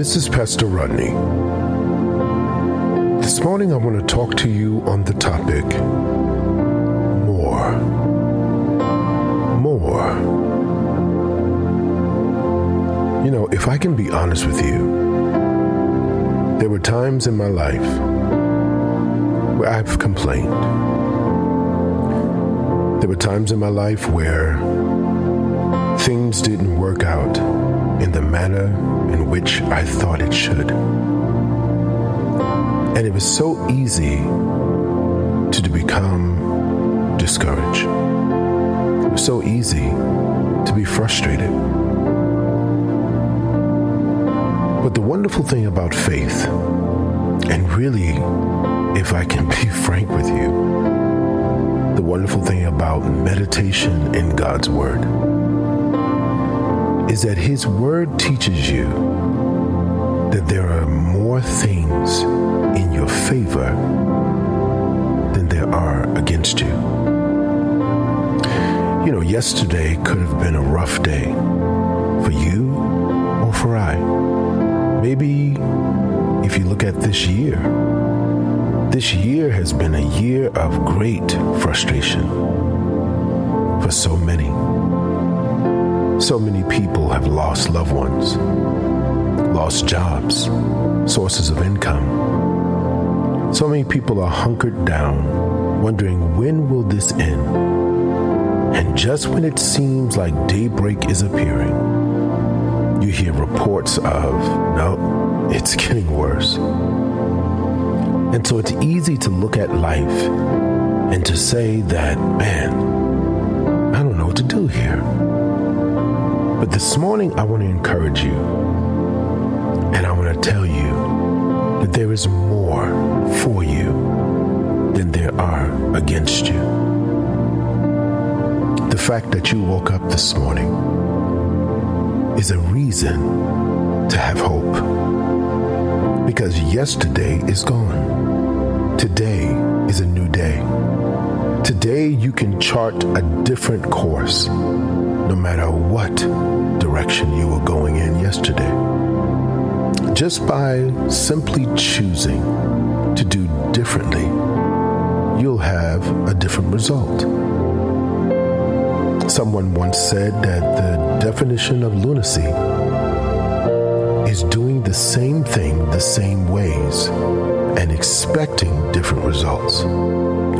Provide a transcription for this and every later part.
This is Pastor Rodney. This morning I want to talk to you on the topic more. More. You know, if I can be honest with you, there were times in my life where I've complained. There were times in my life where things didn't work out in the manner in which I thought it should. And it was so easy to become discouraged. It was so easy to be frustrated. But the wonderful thing about faith, and really, if I can be frank with you, the wonderful thing about meditation in God's Word is that His Word teaches you that there are more things in your favor than there are against you. You know, yesterday could have been a rough day for you or for I. Maybe if you look at this year, this year has been a year of great frustration for so many. So many people have lost loved ones, lost jobs, sources of income. So many people are hunkered down, wondering when will this end? And just when it seems like daybreak is appearing, you hear reports of, no, it's getting worse. And so it's easy to look at life and to say that, man, I don't know what to do here. But this morning, I want to encourage you and I want to tell you that there is more for you than there are against you. The fact that you woke up this morning is a reason to have hope. Because yesterday is gone. Today is a new day. Today you can chart a different course no matter what direction you were going in yesterday. Just by simply choosing to do differently, you'll have a different result. Someone once said that the definition of lunacy is doing the same thing the same ways and expecting different results.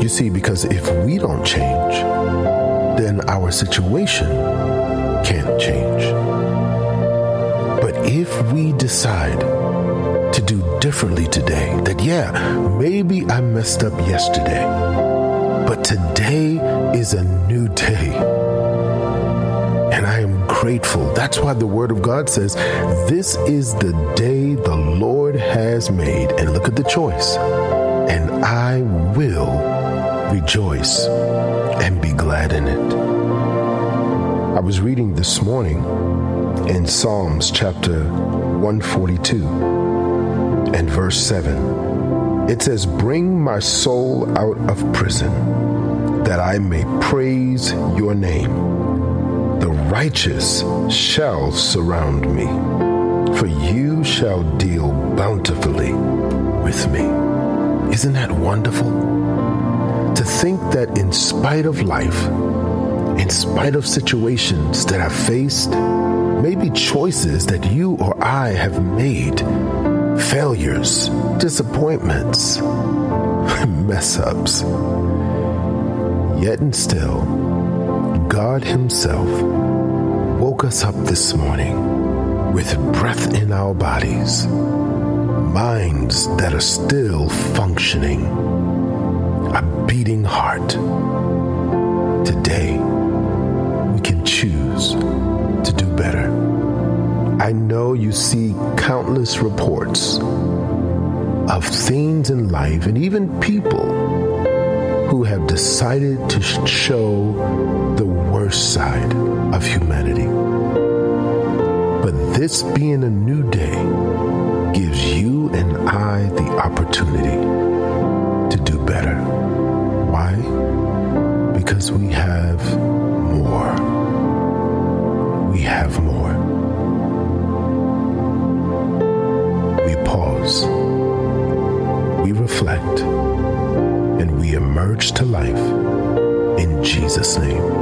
You see, because if we don't change, then our situation can't change. But if we decide to do differently today, that yeah, maybe I messed up yesterday, but today is a new day. And I am grateful. That's why the Word of God says, This is the day the Lord has made. And look at the choice. And I will rejoice and be glad in it. I was reading this morning in Psalms chapter 142 and verse 7. It says, Bring my soul out of prison, that I may praise your name. The righteous shall surround me, for you shall deal bountifully with me. Isn't that wonderful? To think that in spite of life, in spite of situations that I've faced, maybe choices that you or I have made, failures, disappointments, mess ups, yet and still, God Himself woke us up this morning with breath in our bodies, minds that are still functioning, beating heart. Today, we can choose to do better. I know you see countless reports of things in life and even people who have decided to show the worst side of humanity. But this being a new day gives you and I the opportunity because we have more. We have more. We pause, we reflect, and we emerge to life in Jesus' name.